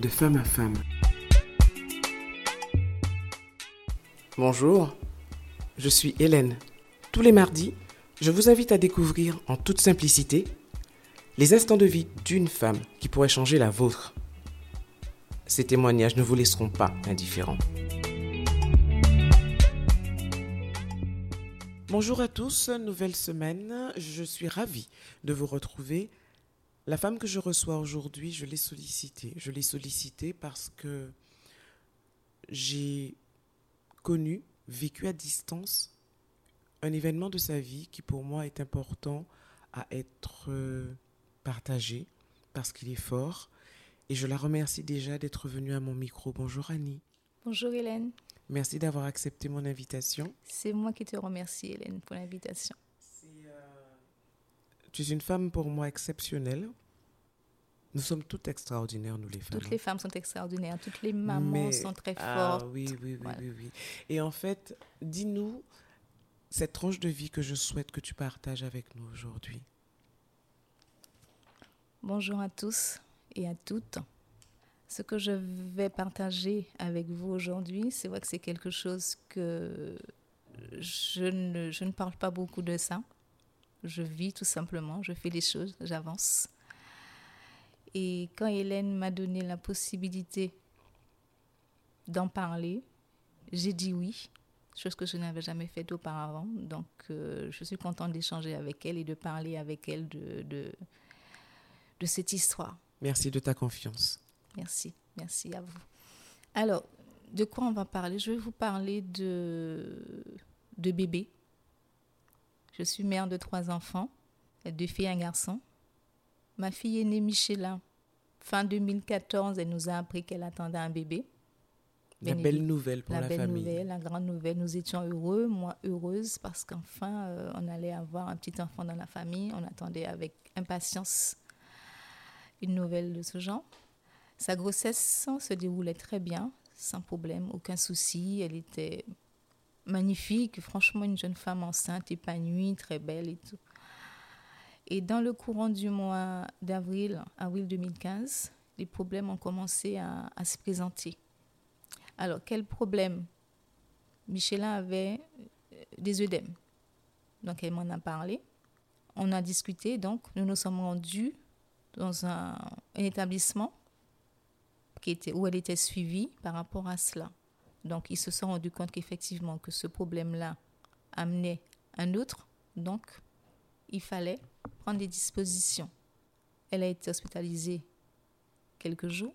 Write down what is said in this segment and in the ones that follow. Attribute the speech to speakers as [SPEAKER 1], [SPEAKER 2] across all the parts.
[SPEAKER 1] de femme à femme. Bonjour, je suis Hélène. Tous les mardis, je vous invite à découvrir en toute simplicité les instants de vie d'une femme qui pourrait changer la vôtre. Ces témoignages ne vous laisseront pas indifférents. Bonjour à tous, nouvelle semaine. Je suis ravie de vous retrouver. La femme que je reçois aujourd'hui, je l'ai sollicitée. Je l'ai sollicitée parce que j'ai connu, vécu à distance, un événement de sa vie qui pour moi est important à être euh, partagé parce qu'il est fort. Et je la remercie déjà d'être venue à mon micro. Bonjour Annie.
[SPEAKER 2] Bonjour Hélène.
[SPEAKER 1] Merci d'avoir accepté mon invitation.
[SPEAKER 2] C'est moi qui te remercie, Hélène, pour l'invitation.
[SPEAKER 1] Tu es une femme pour moi exceptionnelle. Nous sommes toutes extraordinaires, nous les femmes.
[SPEAKER 2] Toutes les femmes sont extraordinaires. Toutes les mamans sont très ah,
[SPEAKER 1] fortes. Oui, oui, oui, oui, oui. Et en fait, dis-nous cette tranche de vie que je souhaite que tu partages avec nous aujourd'hui.
[SPEAKER 2] Bonjour à tous et à toutes. Ce que je vais partager avec vous aujourd'hui, c'est vrai que c'est quelque chose que je ne, je ne parle pas beaucoup de ça. Je vis tout simplement, je fais les choses, j'avance. Et quand Hélène m'a donné la possibilité d'en parler, j'ai dit oui, chose que je n'avais jamais faite auparavant. Donc, euh, je suis contente d'échanger avec elle et de parler avec elle de, de, de cette histoire.
[SPEAKER 1] Merci de ta confiance.
[SPEAKER 2] Merci, merci à vous. Alors, de quoi on va parler? Je vais vous parler de, de bébé. Je suis mère de trois enfants, deux filles et un garçon. Ma fille est née Michelin. Fin 2014, elle nous a appris qu'elle attendait un bébé.
[SPEAKER 1] La belle nouvelle pour la,
[SPEAKER 2] la
[SPEAKER 1] belle
[SPEAKER 2] Nouvelle, la grande nouvelle. Nous étions heureux, moi heureuse, parce qu'enfin, euh, on allait avoir un petit enfant dans la famille. On attendait avec impatience une nouvelle de ce genre. Sa grossesse se déroulait très bien, sans problème, aucun souci. Elle était magnifique, franchement une jeune femme enceinte, épanouie, très belle et tout. Et dans le courant du mois d'avril, avril 2015, les problèmes ont commencé à, se présenter. Alors, quel problème? Michelin avait euh, des œdèmes. Donc, elle m'en a parlé. On a discuté, donc nous nous sommes rendus dans un établissement où elle était suivie par rapport à cela. Donc, ils se sont rendus compte qu'effectivement, que ce problème-là amenait un autre. Donc, il fallait prendre des dispositions. Elle a été hospitalisée quelques jours.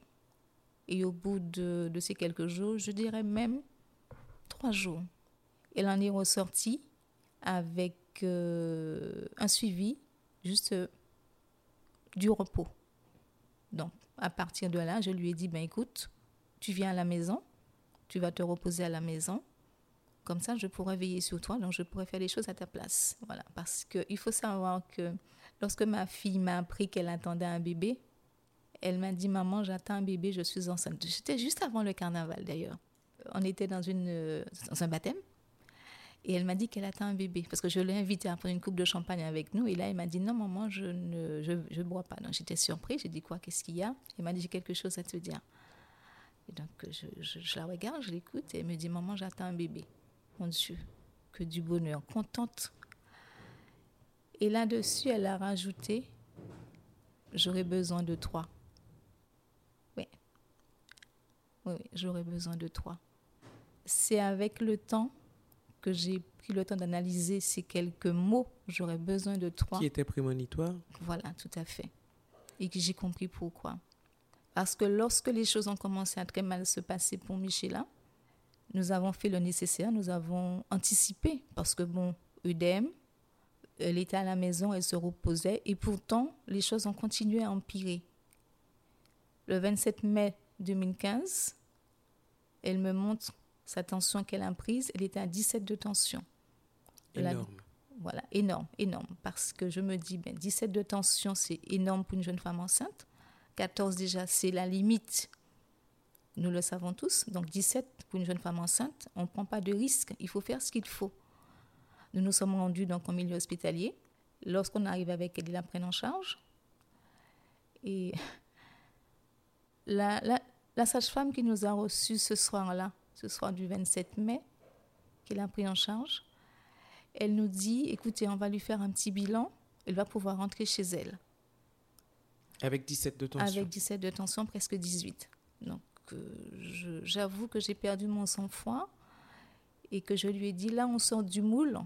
[SPEAKER 2] Et au bout de, ces quelques jours, je dirais même trois jours, elle en est ressortie avec euh, un suivi juste du repos. Donc, à partir de là, je lui ai dit, ben écoute, tu viens à la maison, tu vas te reposer à la maison. Comme ça, je pourrais veiller sur toi, donc je pourrais faire les choses à ta place. Voilà, parce qu'il faut savoir que lorsque ma fille m'a appris qu'elle attendait un bébé, elle m'a dit, maman, j'attends un bébé, je suis enceinte. C'était juste avant le carnaval d'ailleurs. On était dans, une, dans un baptême. Et elle m'a dit qu'elle attend un bébé. Parce que je l'ai invitée à prendre une coupe de champagne avec nous. Et là, elle m'a dit Non, maman, je ne je, je bois pas. Donc j'étais surprise. J'ai dit Quoi? Qu'est-ce qu'il y a? Elle m'a dit J'ai quelque chose à te dire. Et donc je, je, la regarde, je l'écoute. Et elle me dit Maman, j'attends un bébé. Mon Dieu, que du bonheur. Contente. Et là-dessus, elle a rajouté J'aurais besoin de toi. Oui. Oui, oui j'aurais besoin de toi. C'est avec le temps que j'ai pris le temps d'analyser ces quelques mots, j'aurais besoin de toi.
[SPEAKER 1] Qui était prémonitoire
[SPEAKER 2] Voilà, tout à fait. Et que j'ai compris pourquoi. Parce que lorsque les choses ont commencé à très mal se passer pour Michela, nous avons fait le nécessaire, nous avons anticipé. Parce que, bon, œdème, elle était à la maison, elle se reposait, et pourtant, les choses ont continué à empirer. Le 27 mai 2015, elle me montre sa tension qu'elle a prise, elle était à 17 de tension.
[SPEAKER 1] Énorme.
[SPEAKER 2] voilà, énorme, énorme. Parce que je me dis, ben, 17 de tension, c'est énorme pour une jeune femme enceinte. 14 déjà, c'est la limite. Nous le savons tous. Donc 17 pour une jeune femme enceinte, on ne prend pas de risque. Il faut faire ce qu'il faut. Nous nous sommes rendus donc au milieu hospitalier. Lorsqu'on arrive avec elle, ils la prennent en charge. Et la, La sage-femme qui nous a reçus ce soir-là, ce soir du 27 mai, qu'il a pris en charge, elle nous dit, écoutez, on va lui faire un petit bilan, elle va pouvoir rentrer chez elle.
[SPEAKER 1] Avec 17 de tension
[SPEAKER 2] Avec 17 de tension, presque 18. Donc, euh, j'avoue que j'ai perdu mon sang-froid et que je lui ai dit, là, on sort du moule,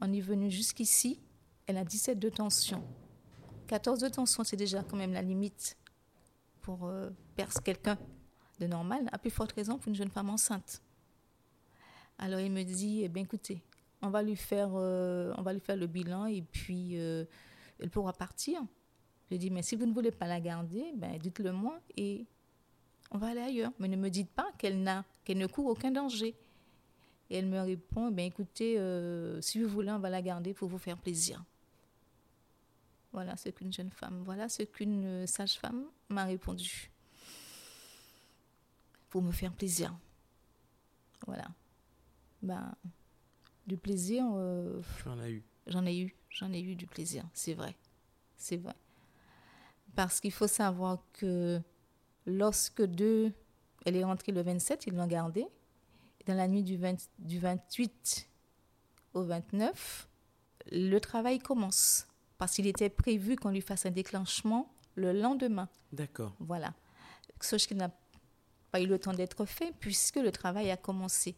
[SPEAKER 2] on est venu jusqu'ici, elle a 17 de tension. 14 de tension, c'est déjà quand même la limite pour euh, percer quelqu'un de normal, à plus forte raison pour une jeune femme enceinte. Alors il me dit, eh bien écoutez, on va lui faire, euh, on va lui faire le bilan et puis elle pourra partir. Je dis, mais si vous ne voulez pas la garder, ben dites-le moi et on va aller ailleurs. Mais ne me dites pas qu'elle n'a, qu'elle ne court aucun danger. Et elle me répond, ben écoutez, euh, si vous voulez, on va la garder pour vous faire plaisir. Voilà ce qu'une jeune femme, voilà ce qu'une sage-femme m'a répondu. Pour me faire plaisir. Voilà. Ben, du plaisir.
[SPEAKER 1] Euh, j'en ai eu.
[SPEAKER 2] J'en ai eu, j'en ai eu du plaisir, c'est vrai. C'est vrai. Parce qu'il faut savoir que lorsque deux, elle est rentrée le 27, ils l'ont gardée. Dans la nuit du, du 28 au 29, le travail commence. Parce qu'il était prévu qu'on lui fasse un déclenchement le lendemain.
[SPEAKER 1] D'accord.
[SPEAKER 2] Voilà. Chose qui n'a pas eu le temps d'être fait puisque le travail a commencé.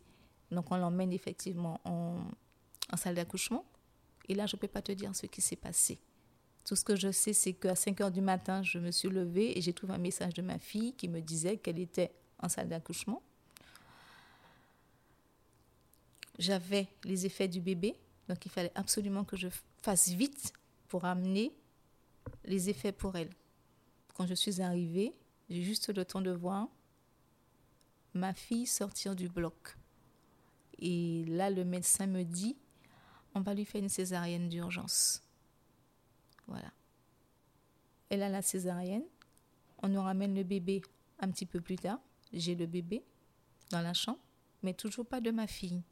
[SPEAKER 2] Donc on l'emmène effectivement en, salle d'accouchement. Et là, je ne peux pas te dire ce qui s'est passé. Tout ce que je sais, c'est qu'à 5 heures du matin, je me suis levée et j'ai trouvé un message de ma fille qui me disait qu'elle était en salle d'accouchement. J'avais les effets du bébé, donc il fallait absolument que je fasse vite pour amener les effets pour elle. Quand je suis arrivée, j'ai juste le temps de voir ma fille sortir du bloc. Et là, le médecin me dit, on va lui faire une césarienne d'urgence. Voilà. Elle a la césarienne. On nous ramène le bébé un petit peu plus tard. J'ai le bébé dans la chambre, mais toujours pas de ma fille.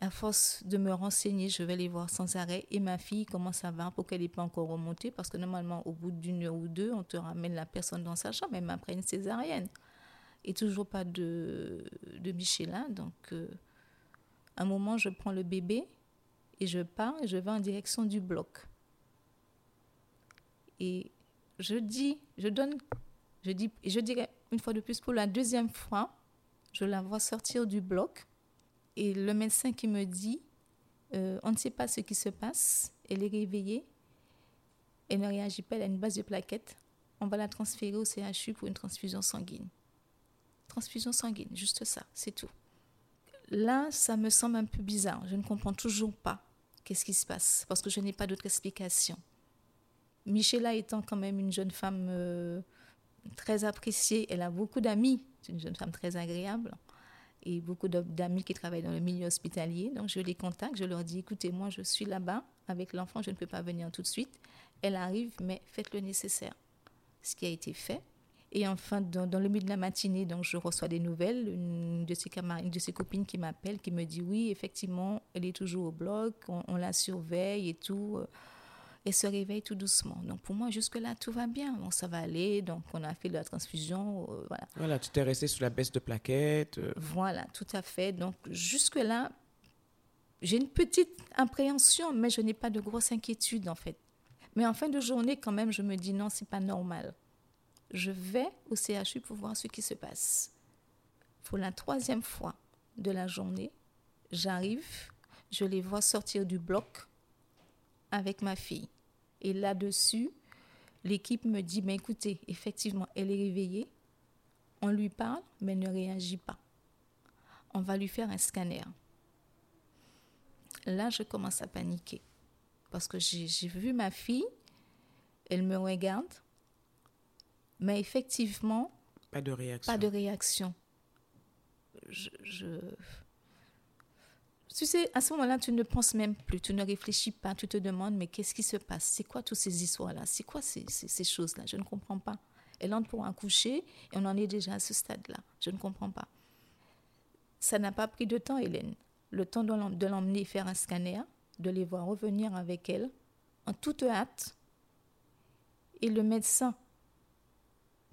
[SPEAKER 2] À force de me renseigner, je vais les voir sans arrêt. Et ma fille, comment ça va pour qu'elle n'ait pas encore remonté? Parce que normalement, au bout d'une heure ou deux, on te ramène la personne dans sa chambre, même après une césarienne. Et toujours pas de, Michelin. Donc, euh, un moment, je prends le bébé et je pars et je vais en direction du bloc. Et je dis, je donne, je dis, je dirais une fois de plus pour la deuxième fois, je la vois sortir du bloc et le médecin qui me dit, euh, on ne sait pas ce qui se passe, elle est réveillée, elle ne réagit pas, elle a une base de plaquettes, on va la transférer au CHU pour une transfusion sanguine. Transfusion sanguine, juste ça, c'est tout. Là, ça me semble un peu bizarre. Je ne comprends toujours pas qu'est-ce qui se passe parce que je n'ai pas d'autre explication. Michela étant quand même une jeune femme euh, très appréciée, elle a beaucoup d'amis. C'est une jeune femme très agréable et beaucoup d'amis qui travaillent dans le milieu hospitalier. Donc je les contacte, je leur dis écoutez, moi je suis là-bas avec l'enfant, je ne peux pas venir tout de suite. Elle arrive, mais faites le nécessaire. Ce qui a été fait. Et enfin, dans, le milieu de la matinée, donc, je reçois des nouvelles. Une de ses, de ses copines qui m'appelle, qui me dit oui, effectivement, elle est toujours au bloc, on, la surveille et tout. Elle se réveille tout doucement. Donc pour moi, jusque-là, tout va bien. Bon, ça va aller. Donc on a fait la transfusion. Euh, voilà.
[SPEAKER 1] voilà, tu t'es resté sous la baisse de plaquettes. Euh.
[SPEAKER 2] Voilà, tout à fait. Donc jusque-là, j'ai une petite appréhension, mais je n'ai pas de grosse inquiétude en fait. Mais en fin de journée, quand même, je me dis non, c'est pas normal je vais au CHU pour voir ce qui se passe. Pour la troisième fois de la journée, j'arrive, je les vois sortir du bloc avec ma fille. Et là-dessus, l'équipe me dit, mais écoutez, effectivement, elle est réveillée, on lui parle, mais elle ne réagit pas. On va lui faire un scanner. Là, je commence à paniquer parce que j'ai vu ma fille, elle me regarde, mais effectivement,
[SPEAKER 1] pas de réaction.
[SPEAKER 2] Pas de réaction. Je, Tu sais, à ce moment-là, tu ne penses même plus, tu ne réfléchis pas, tu te demandes, mais qu'est-ce qui se passe? C'est quoi toutes ces histoires-là? C'est quoi ces, ces, choses-là? Je ne comprends pas. Elle entre pour un coucher et on en est déjà à ce stade-là. Je ne comprends pas. Ça n'a pas pris de temps, Hélène. Le temps de l'emmener faire un scanner, de les voir revenir avec elle, en toute hâte. Et le médecin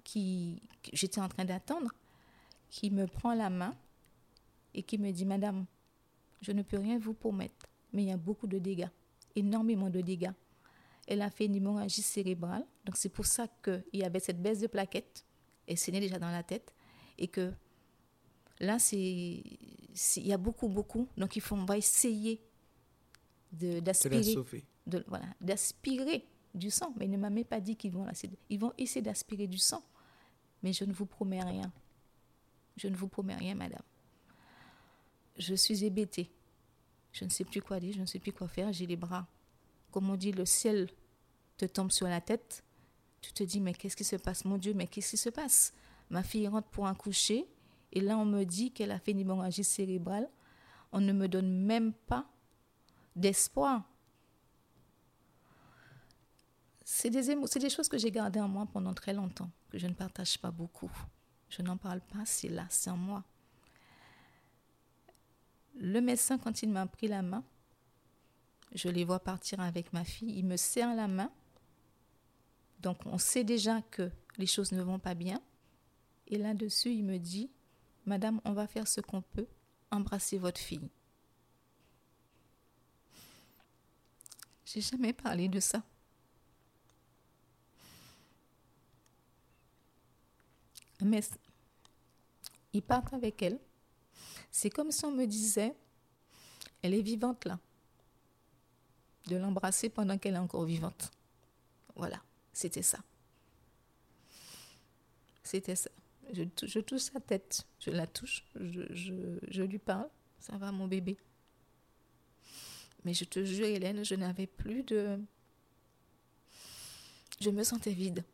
[SPEAKER 2] qui, j'étais en train d'attendre, qui me prend la main et qui me dit, Madame, je ne peux rien vous promettre, mais il y a beaucoup de dégâts, énormément de dégâts. Elle a fait une hémorragie cérébrale, donc c'est pour ça qu'il y avait cette baisse de plaquettes, et c'est déjà dans la tête, et que là, c'est, il y a beaucoup, beaucoup, donc il faut, on va essayer de, d'aspirer, de, voilà, d'aspirer du sang, mais il ne m'a même pas dit qu'ils vont, ils vont essayer d'aspirer du sang, mais je ne vous promets rien. Je ne vous promets rien, madame. Je suis hébétée. Je ne sais plus quoi dire, je ne sais plus quoi faire. J'ai les bras. Comme on dit, le ciel te tombe sur la tête. Tu te dis, mais qu'est-ce qui se passe? Mon Dieu, mais qu'est-ce qui se passe? Ma fille rentre pour un coucher. Et là, on me dit qu'elle a fait une hémorragie cérébrale. On ne me donne même pas d'espoir. C'est des, des choses que j'ai gardées en moi pendant très longtemps, que je ne partage pas beaucoup. Je n'en parle pas, c'est là, c'est en moi. Le médecin, quand il m'a pris la main, je les vois partir avec ma fille, il me serre la main. Donc on sait déjà que les choses ne vont pas bien. Et là-dessus, il me dit, Madame, on va faire ce qu'on peut, embrasser votre fille. J'ai jamais parlé de ça. Mais ils partent avec elle. C'est comme si on me disait, elle est vivante là. De l'embrasser pendant qu'elle est encore vivante. Voilà, c'était ça. C'était ça. Je, touche sa tête, je la touche, je, je lui parle. Ça va mon bébé. Mais je te jure, Hélène, je n'avais plus de... Je me sentais vide.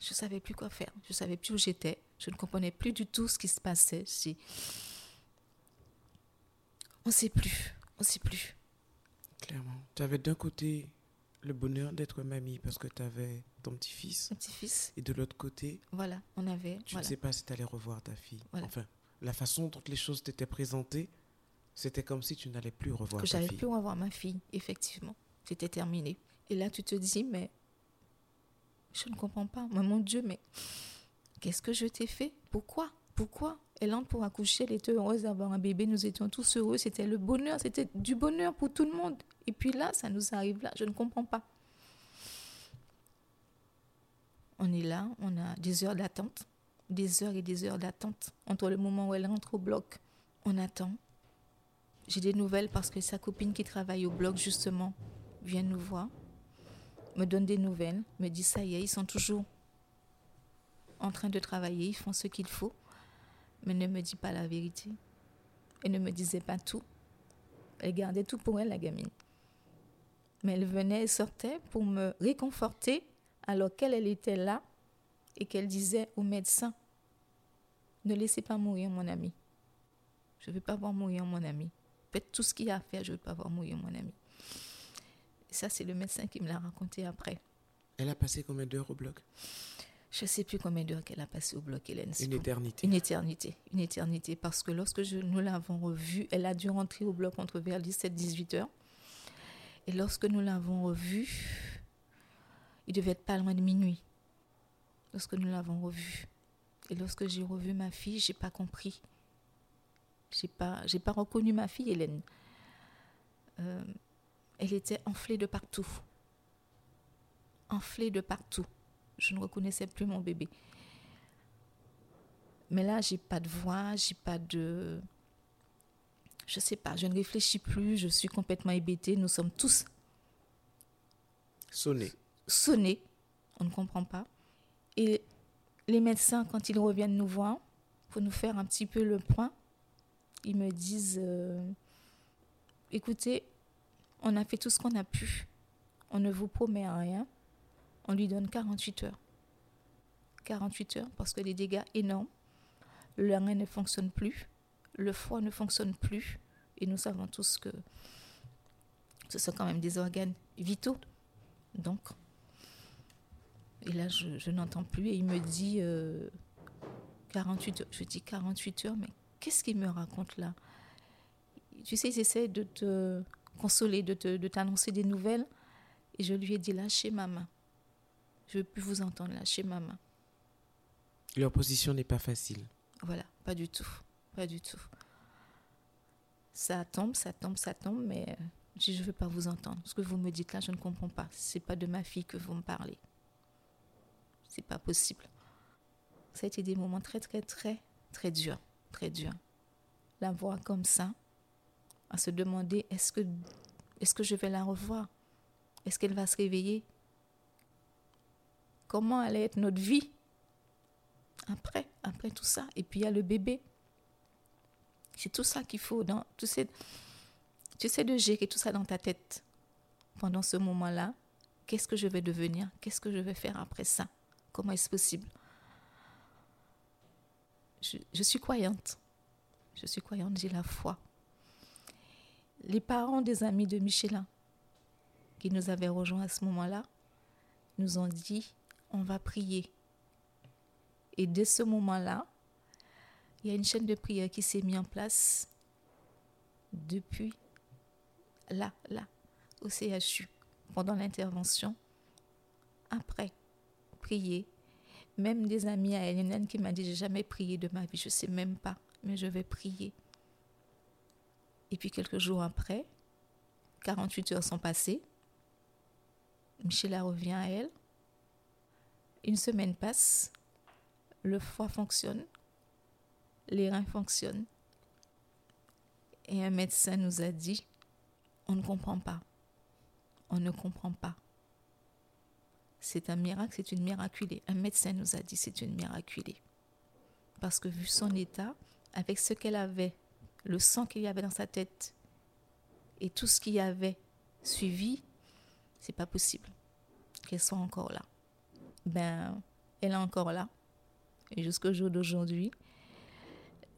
[SPEAKER 2] Je ne savais plus quoi faire. Je ne savais plus où j'étais. Je ne comprenais plus du tout ce qui se passait. On ne sait plus. On ne sait plus.
[SPEAKER 1] Clairement. Tu avais d'un côté le bonheur d'être mamie parce que tu avais ton petit-fils.
[SPEAKER 2] petit-fils.
[SPEAKER 1] Et de l'autre côté.
[SPEAKER 2] Voilà, on avait.
[SPEAKER 1] Tu ne sais pas si tu allais revoir ta fille. Enfin, la façon dont les choses t'étaient présentées, c'était comme si tu n'allais plus revoir
[SPEAKER 2] que
[SPEAKER 1] ta fille.
[SPEAKER 2] Que j'allais plus revoir ma fille, effectivement. C'était terminé. Et là, tu te dis, mais je ne comprends pas. mon Dieu, mais qu'est-ce que je t'ai fait? Pourquoi? Pourquoi? Elle entre pour accoucher, elle était heureuse d'avoir un bébé, nous étions tous heureux, c'était le bonheur, c'était du bonheur pour tout le monde. Et puis là, ça nous arrive là, je ne comprends pas. On est là, on a des heures d'attente, des heures et des heures d'attente entre le moment où elle entre au bloc. On attend. J'ai des nouvelles parce que sa copine qui travaille au bloc, justement, vient nous voir me donne des nouvelles, me dit ça y est, ils sont toujours en train de travailler, ils font ce qu'il faut, mais ne me dit pas la vérité. Elle ne me disait pas tout. Elle gardait tout pour elle, la gamine. Mais elle venait et sortait pour me réconforter alors qu'elle elle était là et qu'elle disait au médecin, ne laissez pas mourir mon ami. Je ne veux pas voir mourir mon ami. Faites tout ce qu'il y a à faire, je ne veux pas voir mourir mon ami ça, c'est le médecin qui me l'a raconté après.
[SPEAKER 1] Elle a passé combien d'heures au bloc?
[SPEAKER 2] Je ne sais plus combien d'heures qu'elle a passé au bloc, Hélène.
[SPEAKER 1] Une éternité.
[SPEAKER 2] Une éternité. Une éternité. Parce que lorsque je, nous l'avons revue, elle a dû rentrer au bloc entre vers 17-18 heures. Et lorsque nous l'avons revue, il devait être pas loin de minuit. Lorsque nous l'avons revue. Et lorsque j'ai revu ma fille, j'ai pas compris. J'ai pas, j'ai pas reconnu ma fille, Hélène. Euh, elle était enflée de partout. Enflée de partout. Je ne reconnaissais plus mon bébé. Mais là, j'ai pas de voix, j'ai pas de. Je sais pas, je ne réfléchis plus, je suis complètement hébétée. Nous sommes tous.
[SPEAKER 1] Sonnés.
[SPEAKER 2] Sonnés. On ne comprend pas. Et les médecins, quand ils reviennent nous voir, pour nous faire un petit peu le point, ils me disent euh, écoutez, on a fait tout ce qu'on a pu. On ne vous promet rien. On lui donne 48 heures. 48 heures parce que les dégâts énormes. Le rein ne fonctionne plus. Le foie ne fonctionne plus. Et nous savons tous que ce sont quand même des organes vitaux. Donc, et là, je, n'entends plus. Et il me dit 48 euh, heures. Je dis 48 heures, mais qu'est-ce qu'il me raconte là? Tu sais, ils essaient de te consoler, de, t'annoncer des nouvelles. Et je lui ai dit, lâchez ma main. Je ne veux plus vous entendre lâcher ma main.
[SPEAKER 1] Leur position n'est pas facile.
[SPEAKER 2] Voilà, pas du tout. Pas du tout. Ça tombe, ça tombe, ça tombe, mais euh, je ne veux pas vous entendre. Ce que vous me dites là, je ne comprends pas. Ce n'est pas de ma fille que vous me parlez. C'est pas possible. Ça a été des moments très, très, très, très durs. Très durs. La voir comme ça, à se demander est-ce que, est que je vais la revoir? Est-ce qu'elle va se réveiller? Comment allait être notre vie après, après tout ça Et puis il y a le bébé. C'est tout ça qu'il faut. Dans, tu, sais, tu sais de gérer tout ça dans ta tête pendant ce moment-là. Qu'est-ce que je vais devenir? Qu'est-ce que je vais faire après ça? Comment est-ce possible? Je, je suis croyante. Je suis croyante, j'ai la foi les parents des amis de Michelin qui nous avaient rejoints à ce moment-là nous ont dit on va prier. Et dès ce moment-là, il y a une chaîne de prière qui s'est mise en place depuis là, là, au CHU, pendant l'intervention. Après, prier. Même des amis à Hélène qui m'a dit J'ai jamais prié de ma vie, je ne sais même pas, mais je vais prier. Et puis quelques jours après, 48 heures sont passées. Michela revient à elle. Une semaine passe. Le foie fonctionne. Les reins fonctionnent. Et un médecin nous a dit, on ne comprend pas. On ne comprend pas. C'est un miracle, c'est une miraculée. Un médecin nous a dit, c'est une miraculée. Parce que vu son état, avec ce qu'elle avait le sang qu'il y avait dans sa tête et tout ce qu'il y avait suivi, c'est pas possible qu'elle soit encore là. Ben, elle est encore là. Et jusqu'au jour d'aujourd'hui,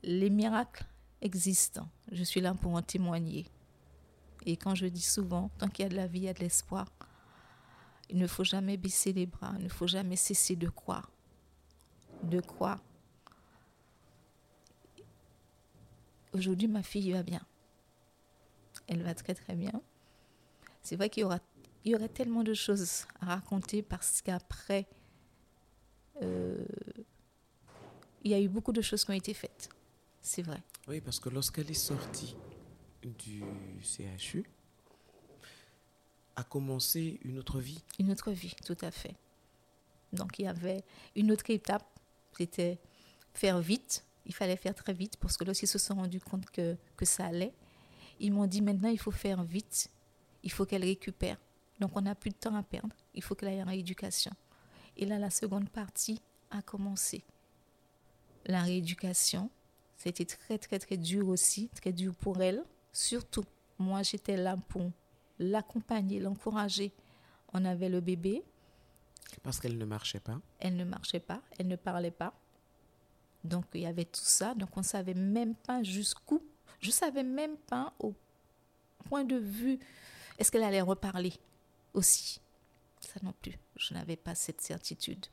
[SPEAKER 2] les miracles existent. Je suis là pour en témoigner. Et quand je dis souvent, tant qu'il y a de la vie, il y a de l'espoir. Il ne faut jamais baisser les bras, il ne faut jamais cesser de croire. De croire Aujourd'hui, ma fille va bien. Elle va très très bien. C'est vrai qu'il y, aura, y aurait tellement de choses à raconter parce qu'après, il y a eu beaucoup de choses qui ont été faites. C'est vrai.
[SPEAKER 1] Oui, parce que lorsqu'elle est sortie du CHU, a commencé une autre vie.
[SPEAKER 2] Une autre vie, tout à fait. Donc il y avait une autre étape, c'était faire vite, il fallait faire très vite parce que lorsqu'ils se sont rendus compte que, que ça allait, ils m'ont dit maintenant il faut faire vite, il faut qu'elle récupère. Donc on n'a plus de temps à perdre, il faut qu'elle aille en rééducation. Et là, la seconde partie a commencé. La rééducation, c'était très très très dur aussi, très dur pour elle. Surtout, moi j'étais là pour l'accompagner, l'encourager. On avait le bébé.
[SPEAKER 1] Parce qu'elle ne marchait pas.
[SPEAKER 2] Elle ne marchait pas, elle ne parlait pas. Donc il y avait tout ça. Donc on ne savait même pas jusqu'où. Je ne savais même pas au point de vue, est-ce qu'elle allait reparler aussi? Ça non plus. Je n'avais pas cette certitude.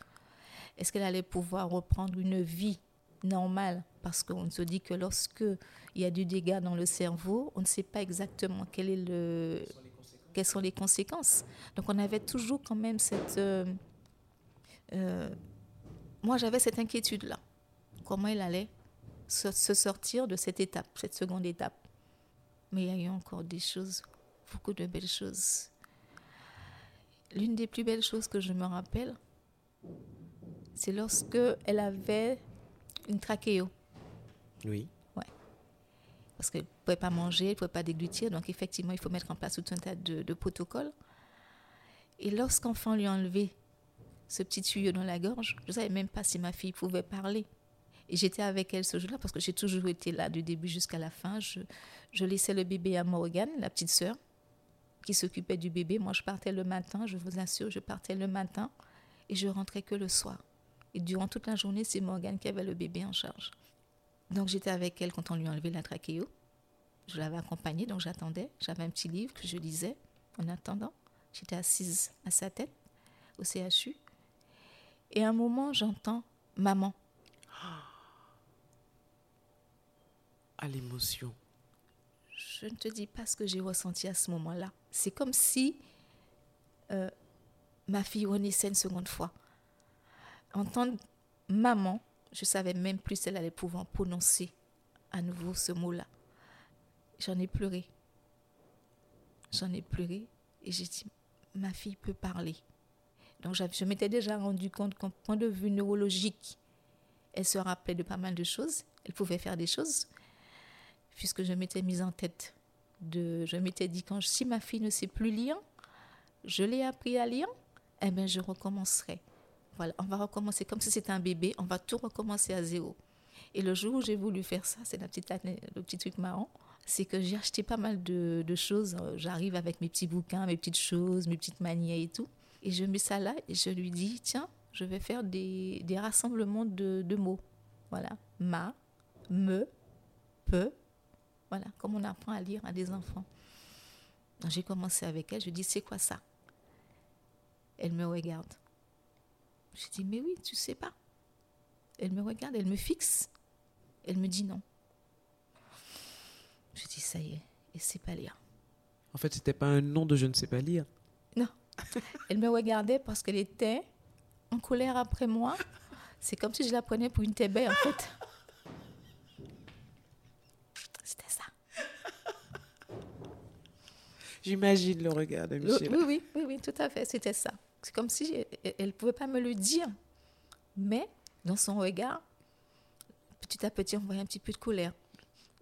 [SPEAKER 2] Est-ce qu'elle allait pouvoir reprendre une vie normale? Parce qu'on se dit que lorsque il y a du dégât dans le cerveau, on ne sait pas exactement quel est le, quelles sont les conséquences. Donc on avait toujours quand même cette... Euh, euh, moi j'avais cette inquiétude-là comment il allait se, sortir de cette étape, cette seconde étape? Mais il y a eu encore des choses, beaucoup de belles choses. L'une des plus belles choses que je me rappelle, c'est lorsque elle avait une trachéo.
[SPEAKER 1] Oui.
[SPEAKER 2] Ouais. Parce qu'elle ne pouvait pas manger, elle ne pouvait pas déglutir, donc effectivement, il faut mettre en place tout un tas de, de protocoles. Et lorsqu'enfant lui a enlevé ce petit tuyau dans la gorge, je ne savais même pas si ma fille pouvait parler. Et j'étais avec elle ce jour-là parce que j'ai toujours été là du début jusqu'à la fin. Je, je laissais le bébé à Morgane, la petite sœur, qui s'occupait du bébé. Moi, je partais le matin, je vous assure, je partais le matin et je rentrais que le soir. Et durant toute la journée, c'est Morgane qui avait le bébé en charge. Donc j'étais avec elle quand on lui a enlevé la trachéo. Je l'avais accompagnée, donc j'attendais. J'avais un petit livre que je lisais en attendant. J'étais assise à sa tête au CHU. Et à un moment, j'entends maman.
[SPEAKER 1] à l'émotion
[SPEAKER 2] Je ne te dis pas ce que j'ai ressenti à ce moment-là. C'est comme si euh, ma fille renaissait une seconde fois. Entendre maman, je savais même plus si elle allait pouvoir prononcer à nouveau ce mot-là. J'en ai pleuré. J'en ai pleuré et j'ai dit, ma fille peut parler. Donc je m'étais déjà rendu compte qu'en point de vue neurologique, elle se rappelait de pas mal de choses. Elle pouvait faire des choses, puisque je m'étais mise en tête de, je m'étais dit quand si ma fille ne sait plus lire, je l'ai appris à lire, eh bien je recommencerai. Voilà, on va recommencer comme si c'était un bébé, on va tout recommencer à zéro. Et le jour où j'ai voulu faire ça, c'est la petite, le petit truc marrant, c'est que j'ai acheté pas mal de, choses. J'arrive avec mes petits bouquins, mes petites choses, mes petites manières et tout. Et je mets ça là et je lui dis, tiens, je vais faire des, des rassemblements de, de, mots. Voilà. Ma, me, peu. Voilà, comme on apprend à lire à des enfants. J'ai commencé avec elle, je lui dis, c'est quoi ça? Elle me regarde. Je dis, mais oui, tu sais pas. Elle me regarde, elle me fixe. Elle me dit non. Je dis, ça y est, et c'est pas lire.
[SPEAKER 1] En fait, c'était pas un nom de je ne sais pas lire.
[SPEAKER 2] Non. Elle me regardait parce qu'elle était en colère après moi. C'est comme si je la prenais pour une tébé, en fait. C'était ça.
[SPEAKER 1] J'imagine le regard de Michel.
[SPEAKER 2] Oui, oui, oui, oui, tout à fait. C'était ça. C'est comme si elle ne pouvait pas me le dire. Mais dans son regard, petit à petit, on voyait un petit peu de colère.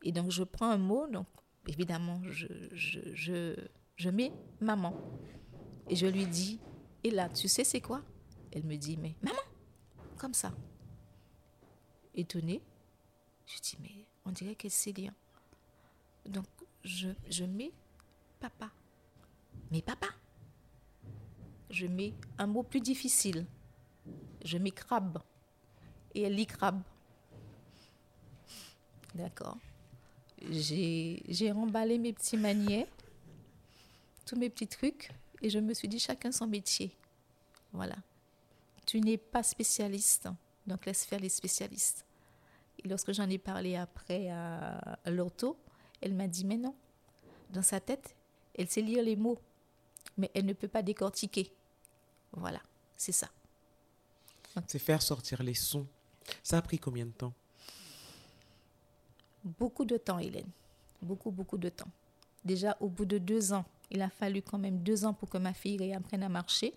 [SPEAKER 2] Et donc, je prends un mot, donc évidemment, je, je, je, je mets maman. Et je lui dis, et là, tu sais c'est quoi? Elle me dit, mais maman, comme ça. Étonnée, je dis, mais on dirait qu'elle sait lire. Donc, je, je mets papa. Mais papa. Je mets un mot plus difficile. Je mets crabe. Et elle lit crabe. D'accord j'ai remballé mes petits maniers, tous mes petits trucs, et je me suis dit chacun son métier. Voilà. Tu n'es pas spécialiste, donc laisse faire les spécialistes. Et lorsque j'en ai parlé après à, l'ortho, elle m'a dit mais non, dans sa tête, elle sait lire les mots, mais elle ne peut pas décortiquer. Voilà, c'est ça.
[SPEAKER 1] C'est faire sortir les sons. Ça a pris combien de temps?
[SPEAKER 2] Beaucoup de temps, Hélène. Beaucoup, beaucoup de temps. Déjà, au bout de deux ans, il a fallu quand même deux ans pour que ma fille réapprenne à marcher.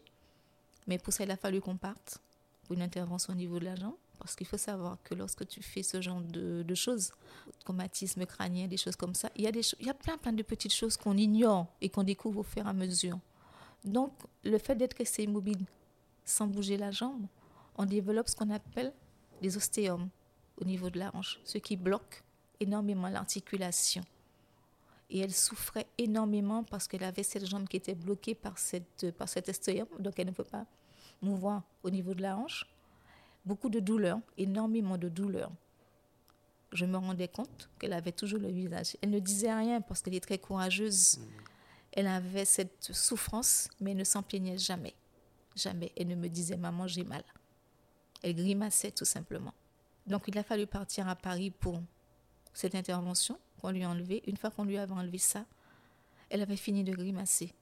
[SPEAKER 2] Mais pour ça, il a fallu qu'on parte pour une intervention au niveau de la jambe. Parce qu'il faut savoir que lorsque tu fais ce genre de, choses, traumatisme crânien, des choses comme ça, il y a, des, il y a plein, plein de petites choses qu'on ignore et qu'on découvre au fur et à mesure. Donc, le fait d'être resté immobile sans bouger la jambe, on développe ce qu'on appelle des ostéomes au niveau de la hanche, ce qui bloque énormément l'articulation. Et elle souffrait énormément parce qu'elle avait cette jambe qui était bloquée par, cette, par cet estéum, donc elle ne peut pas mouvoir au niveau de la hanche. Beaucoup de douleurs, énormément de douleurs. Je me rendais compte qu'elle avait toujours le visage. Elle ne disait rien parce qu'elle est très courageuse. Elle avait cette souffrance, mais elle ne s'en plaignait jamais. Jamais. Elle ne me disait, maman, j'ai mal. Elle grimaçait tout simplement. Donc il a fallu partir à Paris pour cette intervention qu'on lui a enlevée. Une fois qu'on lui avait enlevé ça, elle avait fini de grimacer.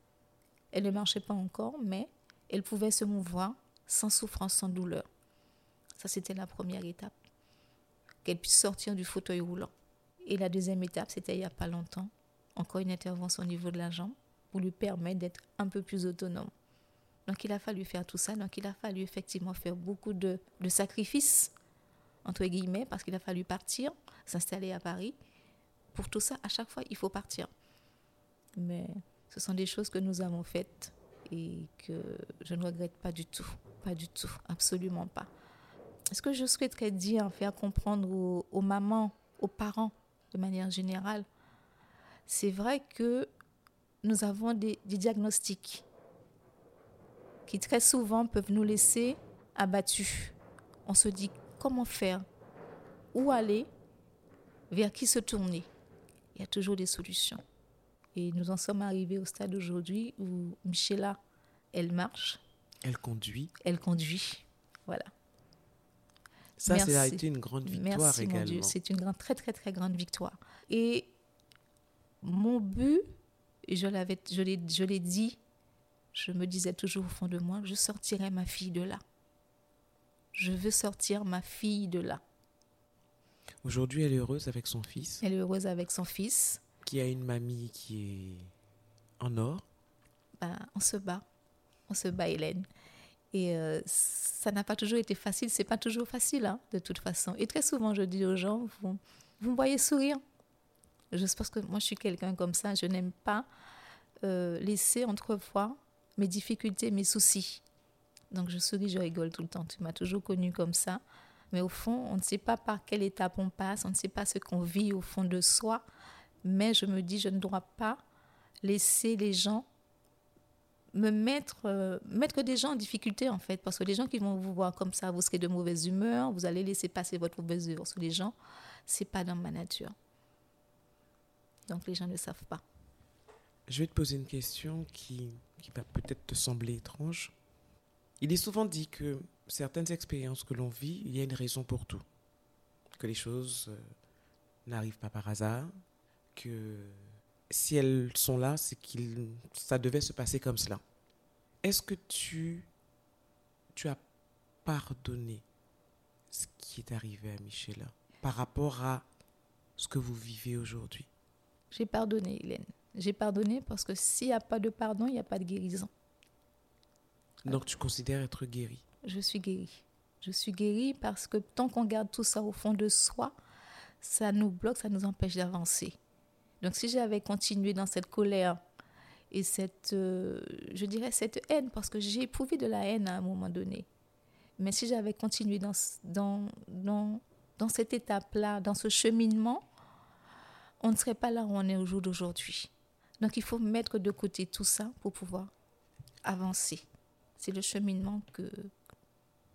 [SPEAKER 2] Elle ne marchait pas encore, mais elle pouvait se mouvoir sans souffrance, sans douleur. Ça, c'était la première étape. Qu'elle puisse sortir du fauteuil roulant. Et la deuxième étape, c'était il n'y a pas longtemps, encore une intervention au niveau de la jambe pour lui permettre d'être un peu plus autonome. Donc il a fallu faire tout ça, donc il a fallu effectivement faire beaucoup de, de sacrifices, entre guillemets, parce qu'il a fallu partir, s'installer à Paris. Pour tout ça, à chaque fois, il faut partir. Mais ce sont des choses que nous avons faites et que je ne regrette pas du tout. Pas du tout, absolument pas. Ce que je souhaiterais dire, faire comprendre aux, mamans, aux parents de manière générale, c'est vrai que nous avons des, des, diagnostics qui très souvent peuvent nous laisser abattus. On se dit comment faire, où aller, vers qui se tourner? Il y a toujours des solutions. Et nous en sommes arrivés au stade aujourd'hui où Michela, elle marche.
[SPEAKER 1] Elle conduit.
[SPEAKER 2] Elle conduit. Voilà.
[SPEAKER 1] Ça, ça a été une grande victoire
[SPEAKER 2] Merci,
[SPEAKER 1] également.
[SPEAKER 2] Mon Dieu, c'est une grande, très, très, très grande victoire. Et mon but, je l'avais, je l'ai, je l'ai dit, je me disais toujours au fond de moi, je sortirai ma fille de là. Je veux sortir ma fille de là.
[SPEAKER 1] Aujourd'hui, elle est heureuse avec son fils.
[SPEAKER 2] Elle est heureuse avec son fils.
[SPEAKER 1] Qui a une mamie qui est en or.
[SPEAKER 2] Ben, on se bat. On se bat, Hélène. Et euh, ça n'a pas toujours été facile. C'est pas toujours facile, hein, de toute façon. Et très souvent, je dis aux gens, vous, vous me voyez sourire. Je pense que moi, je suis quelqu'un comme ça. Je n'aime pas euh, laisser entrevoir mes difficultés, mes soucis. Donc, je souris, je rigole tout le temps. Tu m'as toujours connu comme ça. Mais au fond, on ne sait pas par quelle étape on passe, on ne sait pas ce qu'on vit au fond de soi. Mais je me dis, je ne dois pas laisser les gens me mettre, euh, mettre des gens en difficulté, en fait. Parce que les gens qui vont vous voir comme ça, vous serez de mauvaise humeur, vous allez laisser passer votre mauvaise humeur sur les gens. C'est pas dans ma nature. Donc les gens ne savent pas.
[SPEAKER 1] Je vais te poser une question qui, qui va peut-être te sembler étrange. Il est souvent dit que certaines expériences que l'on vit, il y a une raison pour tout. Que les choses euh, n'arrivent pas par hasard, que si elles sont là, c'est que ça devait se passer comme cela. Est-ce que tu, tu as pardonné ce qui est arrivé à Michela par rapport à ce que vous vivez aujourd'hui?
[SPEAKER 2] J'ai pardonné, Hélène. J'ai pardonné parce que s'il n'y a pas de pardon, il n'y a pas de guérison.
[SPEAKER 1] Donc tu considères être guérie
[SPEAKER 2] Je suis guérie. Je suis guérie parce que tant qu'on garde tout ça au fond de soi, ça nous bloque, ça nous empêche d'avancer. Donc si j'avais continué dans cette colère et cette, euh, je dirais, cette haine, parce que j'ai éprouvé de la haine à un moment donné, mais si j'avais continué dans, dans, dans, dans cette étape-là, dans ce cheminement, on ne serait pas là où on est au jour d'aujourd'hui. Donc il faut mettre de côté tout ça pour pouvoir avancer. C'est le cheminement que,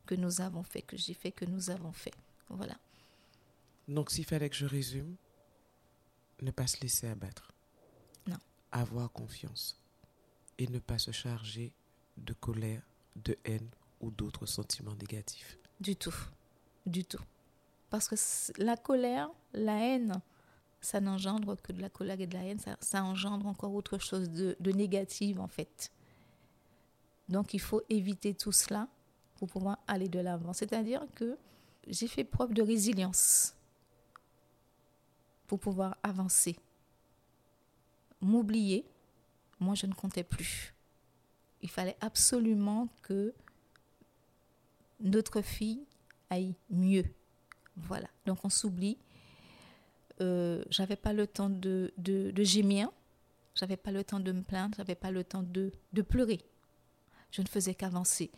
[SPEAKER 2] que nous avons fait, que j'ai fait, que nous avons fait. Voilà.
[SPEAKER 1] Donc s'il fallait que je résume, ne pas se laisser abattre.
[SPEAKER 2] Non.
[SPEAKER 1] Avoir confiance. Et ne pas se charger de colère, de haine ou d'autres sentiments négatifs.
[SPEAKER 2] Du tout. Du tout. Parce que la colère, la haine, ça n'engendre que de la colère et de la haine, ça, engendre encore autre chose de, de négatif en fait. Donc il faut éviter tout cela pour pouvoir aller de l'avant. C'est-à-dire que j'ai fait preuve de résilience pouvoir avancer. M'oublier, moi je ne comptais plus. Il fallait absolument que notre fille aille mieux. Voilà, donc on s'oublie. Euh, j'avais pas le temps de, de, gémir, j'avais pas le temps de me plaindre, j'avais pas le temps de, de pleurer. Je ne faisais qu'avancer.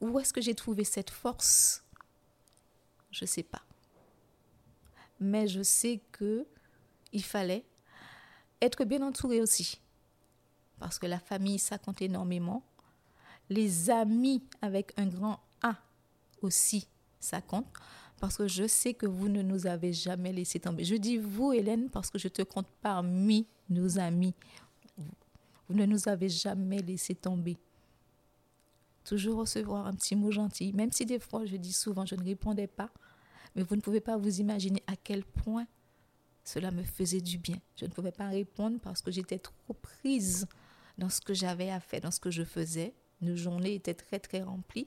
[SPEAKER 2] Où est-ce que j'ai trouvé cette force? Je sais pas mais je sais que il fallait être bien entouré aussi. Parce que la famille, ça compte énormément. Les amis avec un grand A aussi, ça compte. Parce que je sais que vous ne nous avez jamais laissé tomber. Je dis vous, Hélène, parce que je te compte parmi nos amis. Vous ne nous avez jamais laissé tomber. Toujours recevoir un petit mot gentil, même si des fois, je dis souvent, je ne répondais pas. Mais vous ne pouvez pas vous imaginer à quel point cela me faisait du bien. Je ne pouvais pas répondre parce que j'étais trop prise dans ce que j'avais à faire, dans ce que je faisais. Nos journées étaient très, très remplies.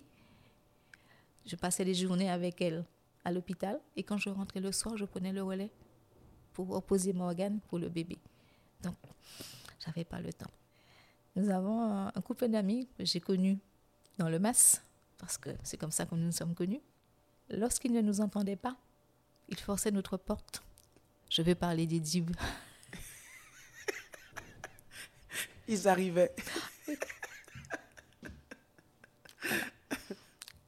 [SPEAKER 2] Je passais les journées avec elle à l'hôpital et quand je rentrais le soir, je prenais le relais pour opposer Morgane pour le bébé. Donc, j'avais pas le temps. Nous avons un couple d'amis que j'ai connu dans le MAS, parce que c'est comme ça que nous nous sommes connus. Lorsqu'ils ne nous entendaient pas, ils forçaient notre porte. Je vais parler des dibs.
[SPEAKER 1] Ils arrivaient.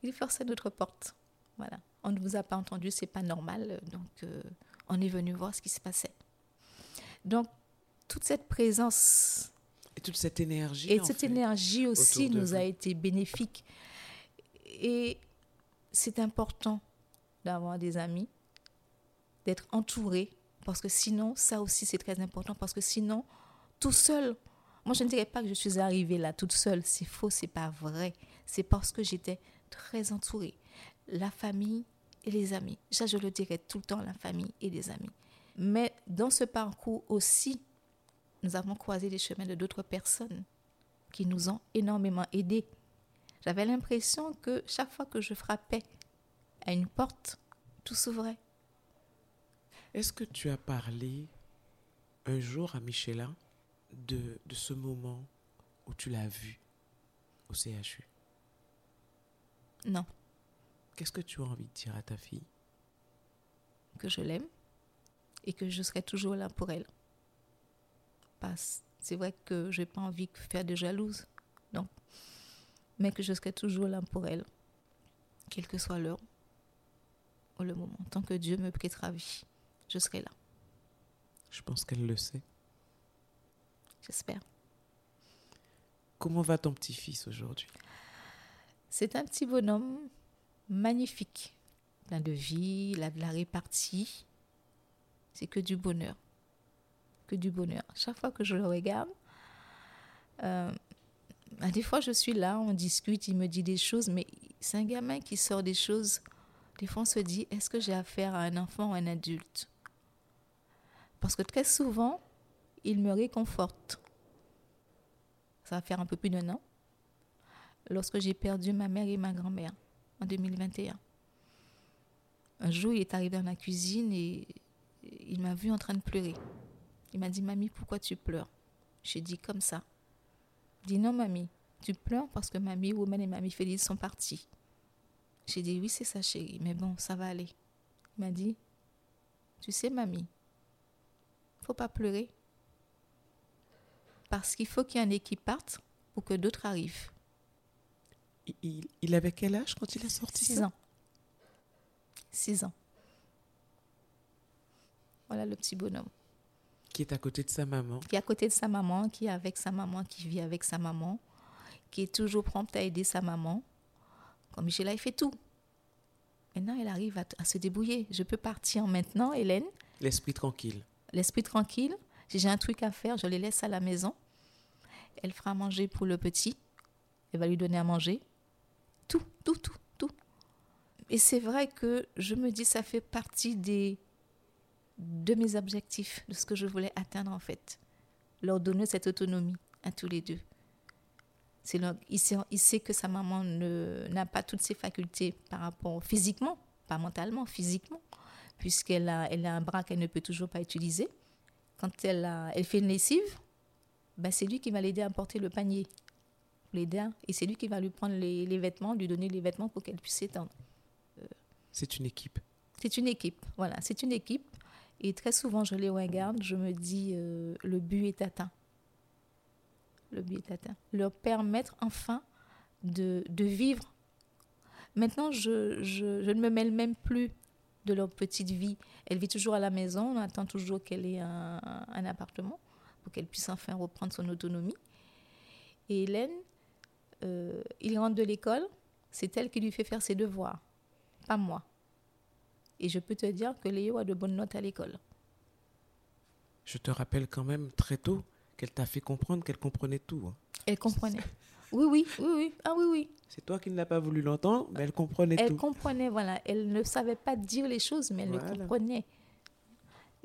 [SPEAKER 2] Ils forçaient notre porte. Voilà. On ne vous a pas entendu, c'est pas normal. Donc, euh, on est venu voir ce qui se passait. Donc, toute cette présence.
[SPEAKER 1] Et toute cette énergie.
[SPEAKER 2] Et cette énergie aussi nous a été bénéfique. Et c'est important d'avoir des amis, d'être entouré, parce que sinon, ça aussi c'est très important, parce que sinon, tout seul, moi je ne dirais pas que je suis arrivée là toute seule, c'est faux, c'est pas vrai, c'est parce que j'étais très entourée. La famille et les amis, ça je le dirais tout le temps, la famille et les amis. Mais dans ce parcours aussi, nous avons croisé les chemins de d'autres personnes qui nous ont énormément aidés. J'avais l'impression que chaque fois que je frappais à une porte, tout s'ouvrait.
[SPEAKER 1] Est-ce que tu as parlé un jour à Michela de, de ce moment où tu l'as vue au CHU
[SPEAKER 2] Non.
[SPEAKER 1] Qu'est-ce que tu as envie de dire à ta fille?
[SPEAKER 2] Que je l'aime et que je serai toujours là pour elle. Parce c'est vrai que je n'ai pas envie de faire de jalouse, non. Mais que je serai toujours là pour elle, quelle que soit l'heure ou le moment. Tant que Dieu me prêtera vie, je serai là.
[SPEAKER 1] Je pense qu'elle le sait.
[SPEAKER 2] J'espère.
[SPEAKER 1] Comment va ton petit-fils aujourd'hui?
[SPEAKER 2] C'est un petit bonhomme magnifique, plein de vie, il a de la répartie. C'est que du bonheur du bonheur. Chaque fois que je le regarde, euh, bah, des fois je suis là, on discute, il me dit des choses, mais c'est un gamin qui sort des choses. Des fois on se dit, est-ce que j'ai affaire à un enfant ou un adulte? Parce que très souvent, il me réconforte. Ça va faire un peu plus d'un an. Lorsque j'ai perdu ma mère et ma grand-mère en 2021. Un jour, il est arrivé dans la cuisine et il m'a vu en train de pleurer. Il m'a dit, Mamie, pourquoi tu pleures J'ai dit comme ça. Il dit, non, Mamie, tu pleures parce que Mamie Woman et Mamie Félix sont partis. J'ai dit, oui, c'est ça, chérie, mais bon, ça va aller. Il m'a dit, tu sais, Mamie, faut pas pleurer. Parce qu'il faut qu'il y en ait qui partent pour que d'autres arrivent.
[SPEAKER 1] Il, il, avait quel âge quand il est sorti
[SPEAKER 2] Six ans. Six ans. Voilà le petit bonhomme.
[SPEAKER 1] Qui est à côté de sa maman.
[SPEAKER 2] Qui est à côté de sa maman, qui est avec sa maman, qui vit avec sa maman, qui est toujours prompte à aider sa maman. Comme Michela, il fait tout. Maintenant, elle arrive à, se débrouiller. Je peux partir maintenant, Hélène.
[SPEAKER 1] L'esprit tranquille.
[SPEAKER 2] L'esprit tranquille. Si j'ai un truc à faire, je les laisse à la maison. Elle fera manger pour le petit. Elle va lui donner à manger. Tout, tout, tout, tout. Et c'est vrai que je me dis, ça fait partie des, de mes objectifs, de ce que je voulais atteindre en fait. Leur donner cette autonomie à tous les deux. il, sait, il, sait, que sa maman n'a pas toutes ses facultés par rapport physiquement, pas mentalement, physiquement, puisqu'elle a, elle a un bras qu'elle ne peut toujours pas utiliser. Quand elle, a, elle fait une lessive, ben c'est lui qui va l'aider à porter le panier, l'aider, et c'est lui qui va lui prendre les, les, vêtements, lui donner les vêtements pour qu'elle puisse s'étendre.
[SPEAKER 1] c'est une équipe.
[SPEAKER 2] C'est une équipe, voilà, c'est une équipe. Et très souvent, je les regarde, je me dis, euh, le but est atteint. Le but est atteint. Leur permettre enfin de, vivre. Maintenant, je, ne me mêle même plus de leur petite vie. Elle vit toujours à la maison, on attend toujours qu'elle ait un, un, appartement pour qu'elle puisse enfin reprendre son autonomie. Et Hélène, euh, il rentre de l'école, c'est elle qui lui fait faire ses devoirs, pas moi. Et je peux te dire que Léo a de bonnes notes à l'école.
[SPEAKER 1] Je te rappelle quand même très tôt qu'elle t'a fait comprendre qu'elle comprenait tout. Hein.
[SPEAKER 2] Elle comprenait. Oui, oui, oui, oui. Ah oui, oui.
[SPEAKER 1] C'est toi qui ne l'as pas voulu l'entendre, mais elle comprenait tout.
[SPEAKER 2] Elle comprenait, voilà. Elle ne savait pas dire les choses, mais elle le comprenait.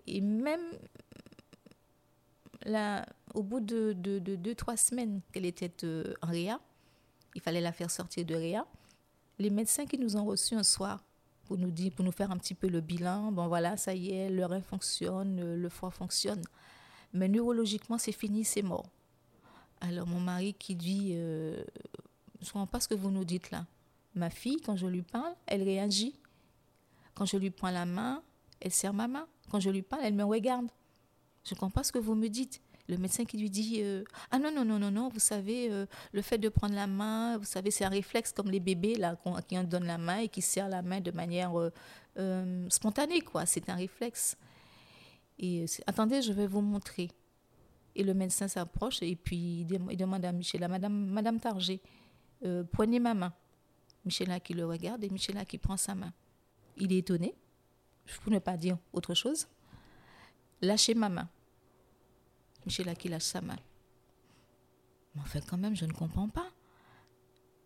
[SPEAKER 2] Et même là, au bout de, de, de deux, trois semaines qu'elle était euh, en réa, il fallait la faire sortir de réa. Les médecins qui nous ont reçus un soir pour nous dire, pour nous faire un petit peu le bilan. Bon voilà, ça y est, le rein fonctionne, le foie fonctionne. Mais neurologiquement, c'est fini, c'est mort. Alors mon mari qui dit, euh, je ne comprends pas ce que vous nous dites là. Ma fille, quand je lui parle, elle réagit. Quand je lui prends la main, elle serre ma main. Quand je lui parle, elle me regarde. Je ne comprends pas ce que vous me dites le médecin qui lui dit euh, Ah non, non, non, non, non, vous savez, euh, le fait de prendre la main, vous savez, c'est un réflexe comme les bébés là, qui en donnent la main et qui serrent la main de manière euh, spontanée, quoi. C'est un réflexe. Et attendez, je vais vous montrer. Et le médecin s'approche et puis il, demande à Michela Madame, Madame Targé, prenez ma main. Michela qui le regarde et Michela qui prend sa main. Il est étonné, pour ne pas dire autre chose. Lâchez ma main. Michel qui lâche sa main. Mais enfin, quand même, je ne comprends pas.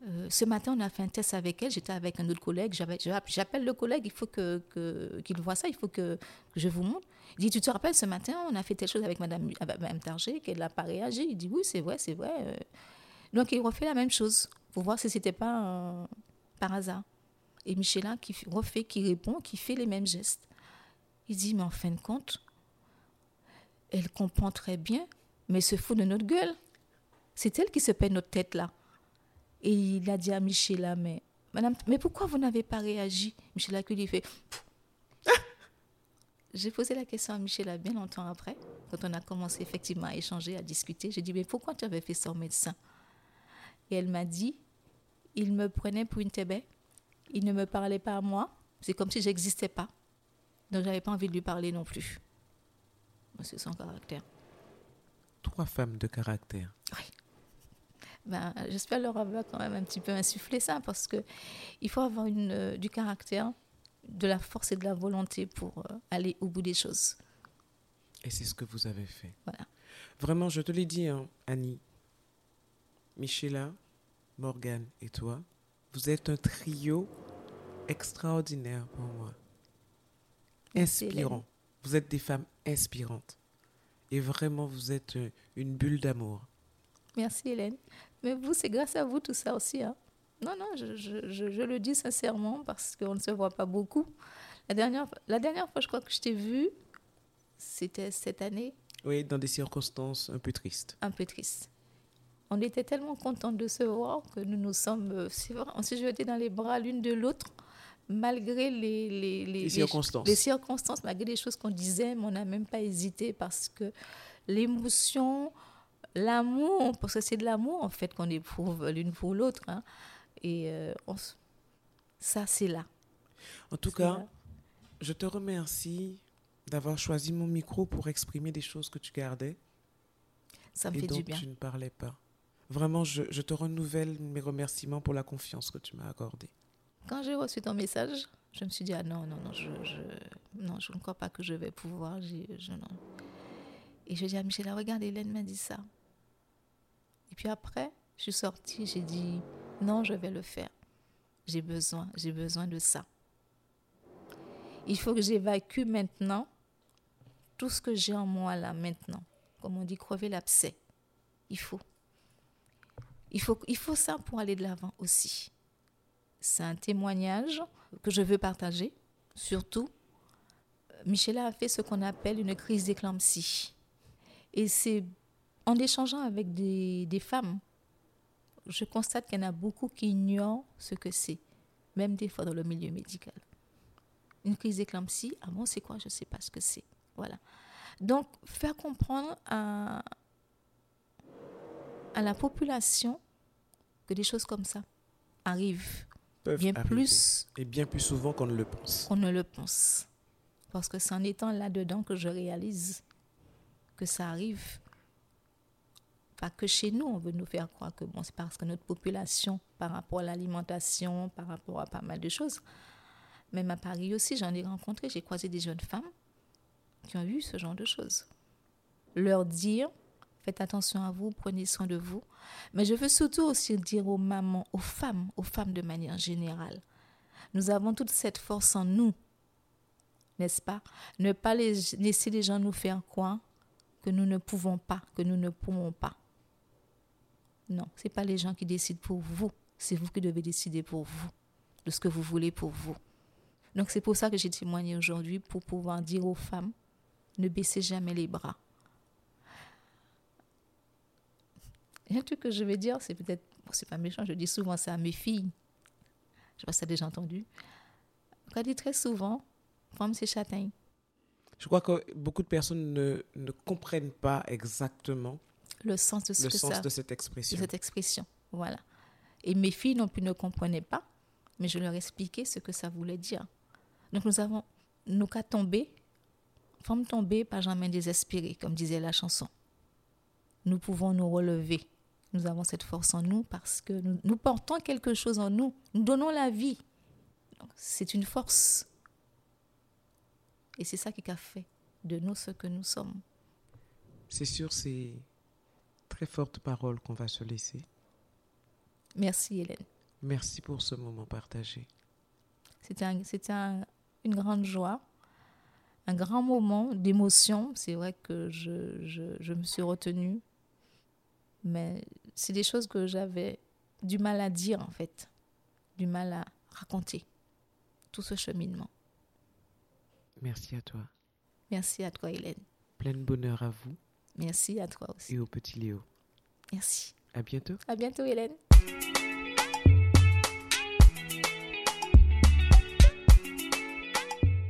[SPEAKER 2] Euh, ce matin, on a fait un test avec elle. J'étais avec un autre collègue. J'appelle le collègue. Il faut qu'il que, qu'il voit ça. Il faut que, je vous montre. Il dit Tu te rappelles, ce matin, on a fait telle chose avec Madame, Madame Targé, qu'elle n'a pas réagi. Il dit Oui, c'est vrai, c'est vrai. Donc, il refait la même chose pour voir si c'était pas euh, par hasard. Et Michela qui refait, qui répond, qui fait les mêmes gestes. Il dit, mais en fin de compte, elle comprend très bien, mais se fout de notre gueule. C'est elle qui se paie notre tête là. Et il a dit à Michela, mais madame, mais pourquoi vous n'avez pas réagi? Michela qui lui fait. J'ai posé la question à Michela bien longtemps après, quand on a commencé effectivement à échanger, à discuter. J'ai dit, mais pourquoi tu avais fait ça au médecin? Et elle m'a dit, il me prenait pour une tébé, il ne me parlait pas à moi, c'est comme si j'existais pas. Donc j'avais pas envie de lui parler non plus. C'est son caractère.
[SPEAKER 1] Trois femmes de caractère.
[SPEAKER 2] Oui. Ben, J'espère leur avoir quand même un petit peu insufflé ça, parce que il faut avoir une, euh, du caractère, de la force et de la volonté pour euh, aller au bout des choses.
[SPEAKER 1] Et c'est ce que vous avez fait.
[SPEAKER 2] Voilà.
[SPEAKER 1] Vraiment, je te l'ai dit, hein, Annie, Michela, Morgane et toi, vous êtes un trio extraordinaire pour moi. Inspirant. Vous êtes des femmes inspirantes. Et vraiment, vous êtes euh, une bulle d'amour.
[SPEAKER 2] Merci Hélène. Mais vous, c'est grâce à vous tout ça aussi. hein. Non, non, je, je- je- je le dis sincèrement parce qu'on ne se voit pas beaucoup. La dernière, la dernière fois, je crois que je t'ai vue, c'était cette année,
[SPEAKER 1] Oui, dans des circonstances un peu tristes.
[SPEAKER 2] un peu triste. On était tellement contents de se voir que nous nous sommes, euh, c'est vrai, on s'est jetés dans les bras l'une de l'autre, malgré les, les, les-
[SPEAKER 1] Les
[SPEAKER 2] les-
[SPEAKER 1] circonstances.
[SPEAKER 2] les circonstances, malgré les choses qu'on disait, mais on n'a même pas hésité parce que l'émotion, l'amour, parce que c'est de l'amour en fait qu'on éprouve l'une pour l'autre. hein. Et euh, on ça, c'est là.
[SPEAKER 1] En tout cas,
[SPEAKER 2] là.
[SPEAKER 1] je te remercie d'avoir choisi mon micro pour exprimer des choses que tu gardais
[SPEAKER 2] ça me
[SPEAKER 1] et
[SPEAKER 2] fait
[SPEAKER 1] dont
[SPEAKER 2] du bien.
[SPEAKER 1] tu ne parlais pas. Vraiment, je, je te renouvelle mes remerciements pour la confiance que tu m'as accordée.
[SPEAKER 2] Quand j'ai reçu ton message, je me suis dit, ah non, non, non, je, non, je ne crois pas que je vais pouvoir. Je, non. Et je dis à Michel, regarde, Hélène m'a dit ça. Et puis après, je suis sortie, j'ai dit, non, je vais le faire. J'ai besoin, j'ai besoin de ça. Il faut que j'évacue maintenant tout ce que j'ai en moi là maintenant. Comme on dit, crever l'abcès. Il faut. Il faut, il faut ça pour aller de l'avant aussi c'est un témoignage que je veux partager. Surtout, Michela a fait ce qu'on appelle une crise d'éclampsie. Et c'est en échangeant avec des, femmes, je constate qu'il y en a beaucoup qui ignorent ce que c'est, même des fois dans le milieu médical. Une crise d'éclampsie, ah bon, c'est quoi? Je ne sais pas ce que c'est. Voilà. Donc, faire comprendre à la population que des choses comme ça arrivent
[SPEAKER 1] Peuvent
[SPEAKER 2] bien
[SPEAKER 1] arriver.
[SPEAKER 2] plus
[SPEAKER 1] Et bien plus souvent qu'on ne le pense.
[SPEAKER 2] qu'on ne le pense. Parce que c'est en étant là-dedans que je réalise que ça arrive. Pas que chez nous, on veut nous faire croire que bon, c'est parce que notre population, par rapport à l'alimentation, par rapport à pas mal de choses. Même à Paris aussi, j'en ai rencontré, j'ai croisé des jeunes femmes qui ont eu ce genre de choses. Leur dire, faites attention à vous, prenez soin de vous. Mais je veux surtout aussi dire aux mamans, aux femmes, aux femmes de manière générale, nous avons toute cette force en nous, n'est-ce pas? Ne pas les- laisser les gens nous faire croire que nous ne pouvons pas, que nous ne pouvons pas. Non, ce n'est pas les gens qui décident pour vous, c'est vous qui devez décider pour vous, de ce que vous voulez pour vous. Donc c'est pour ça que j'ai témoigné aujourd'hui, pour pouvoir dire aux femmes, ne baissez jamais les bras. Et un truc que je vais dire, c'est peut-être, bon, c'est pas méchant, je dis souvent ça à mes filles. Je sais pas si tu as déjà entendu. On dit très souvent, femme c'est châtaigne.
[SPEAKER 1] Je crois que beaucoup de personnes ne, ne comprennent pas exactement
[SPEAKER 2] Le sens de ce
[SPEAKER 1] le
[SPEAKER 2] que
[SPEAKER 1] sens
[SPEAKER 2] ça,
[SPEAKER 1] de cette
[SPEAKER 2] de
[SPEAKER 1] expression.
[SPEAKER 2] cette expression. Voilà. Et mes filles non plus ne comprenaient pas, mais je leur expliquais ce que ça voulait dire. Donc nous avons, nous qu'à tomber, femme tomber, pas jamais désespérée, comme disait la chanson. Nous pouvons nous relever. Nous avons cette force en nous parce que nous, nous portons quelque chose en nous. Nous donnons la vie. C'est une force. Et c'est ça qui a fait de nous ce que nous sommes.
[SPEAKER 1] C'est sur ces très fortes paroles qu'on va se laisser.
[SPEAKER 2] Merci Hélène.
[SPEAKER 1] Merci pour ce moment partagé.
[SPEAKER 2] C'était un- c'était un- une grande joie, un grand moment d'émotion. C'est vrai que je, je- je me suis retenue Mais c'est des choses que j'avais du mal à dire, en fait, du mal à raconter, tout ce cheminement.
[SPEAKER 1] Merci à toi.
[SPEAKER 2] Merci à toi, Hélène.
[SPEAKER 1] Plein de bonheur à vous.
[SPEAKER 2] Merci à toi aussi.
[SPEAKER 1] Et au petit Léo.
[SPEAKER 2] Merci.
[SPEAKER 1] À bientôt.
[SPEAKER 2] À bientôt, Hélène.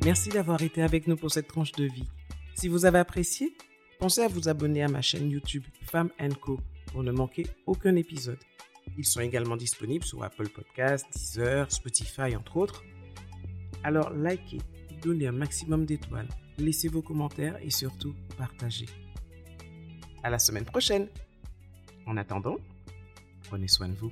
[SPEAKER 1] Merci d'avoir été avec nous pour cette tranche de vie. Si vous avez apprécié, pensez à vous abonner à ma chaîne YouTube Femme Co pour ne manquer aucun épisode. Ils sont également disponibles sur Apple Podcasts, Deezer, Spotify, entre autres. Alors likez, donnez un maximum d'étoiles, laissez vos commentaires et surtout partagez. À la semaine prochaine. En attendant, prenez soin de vous.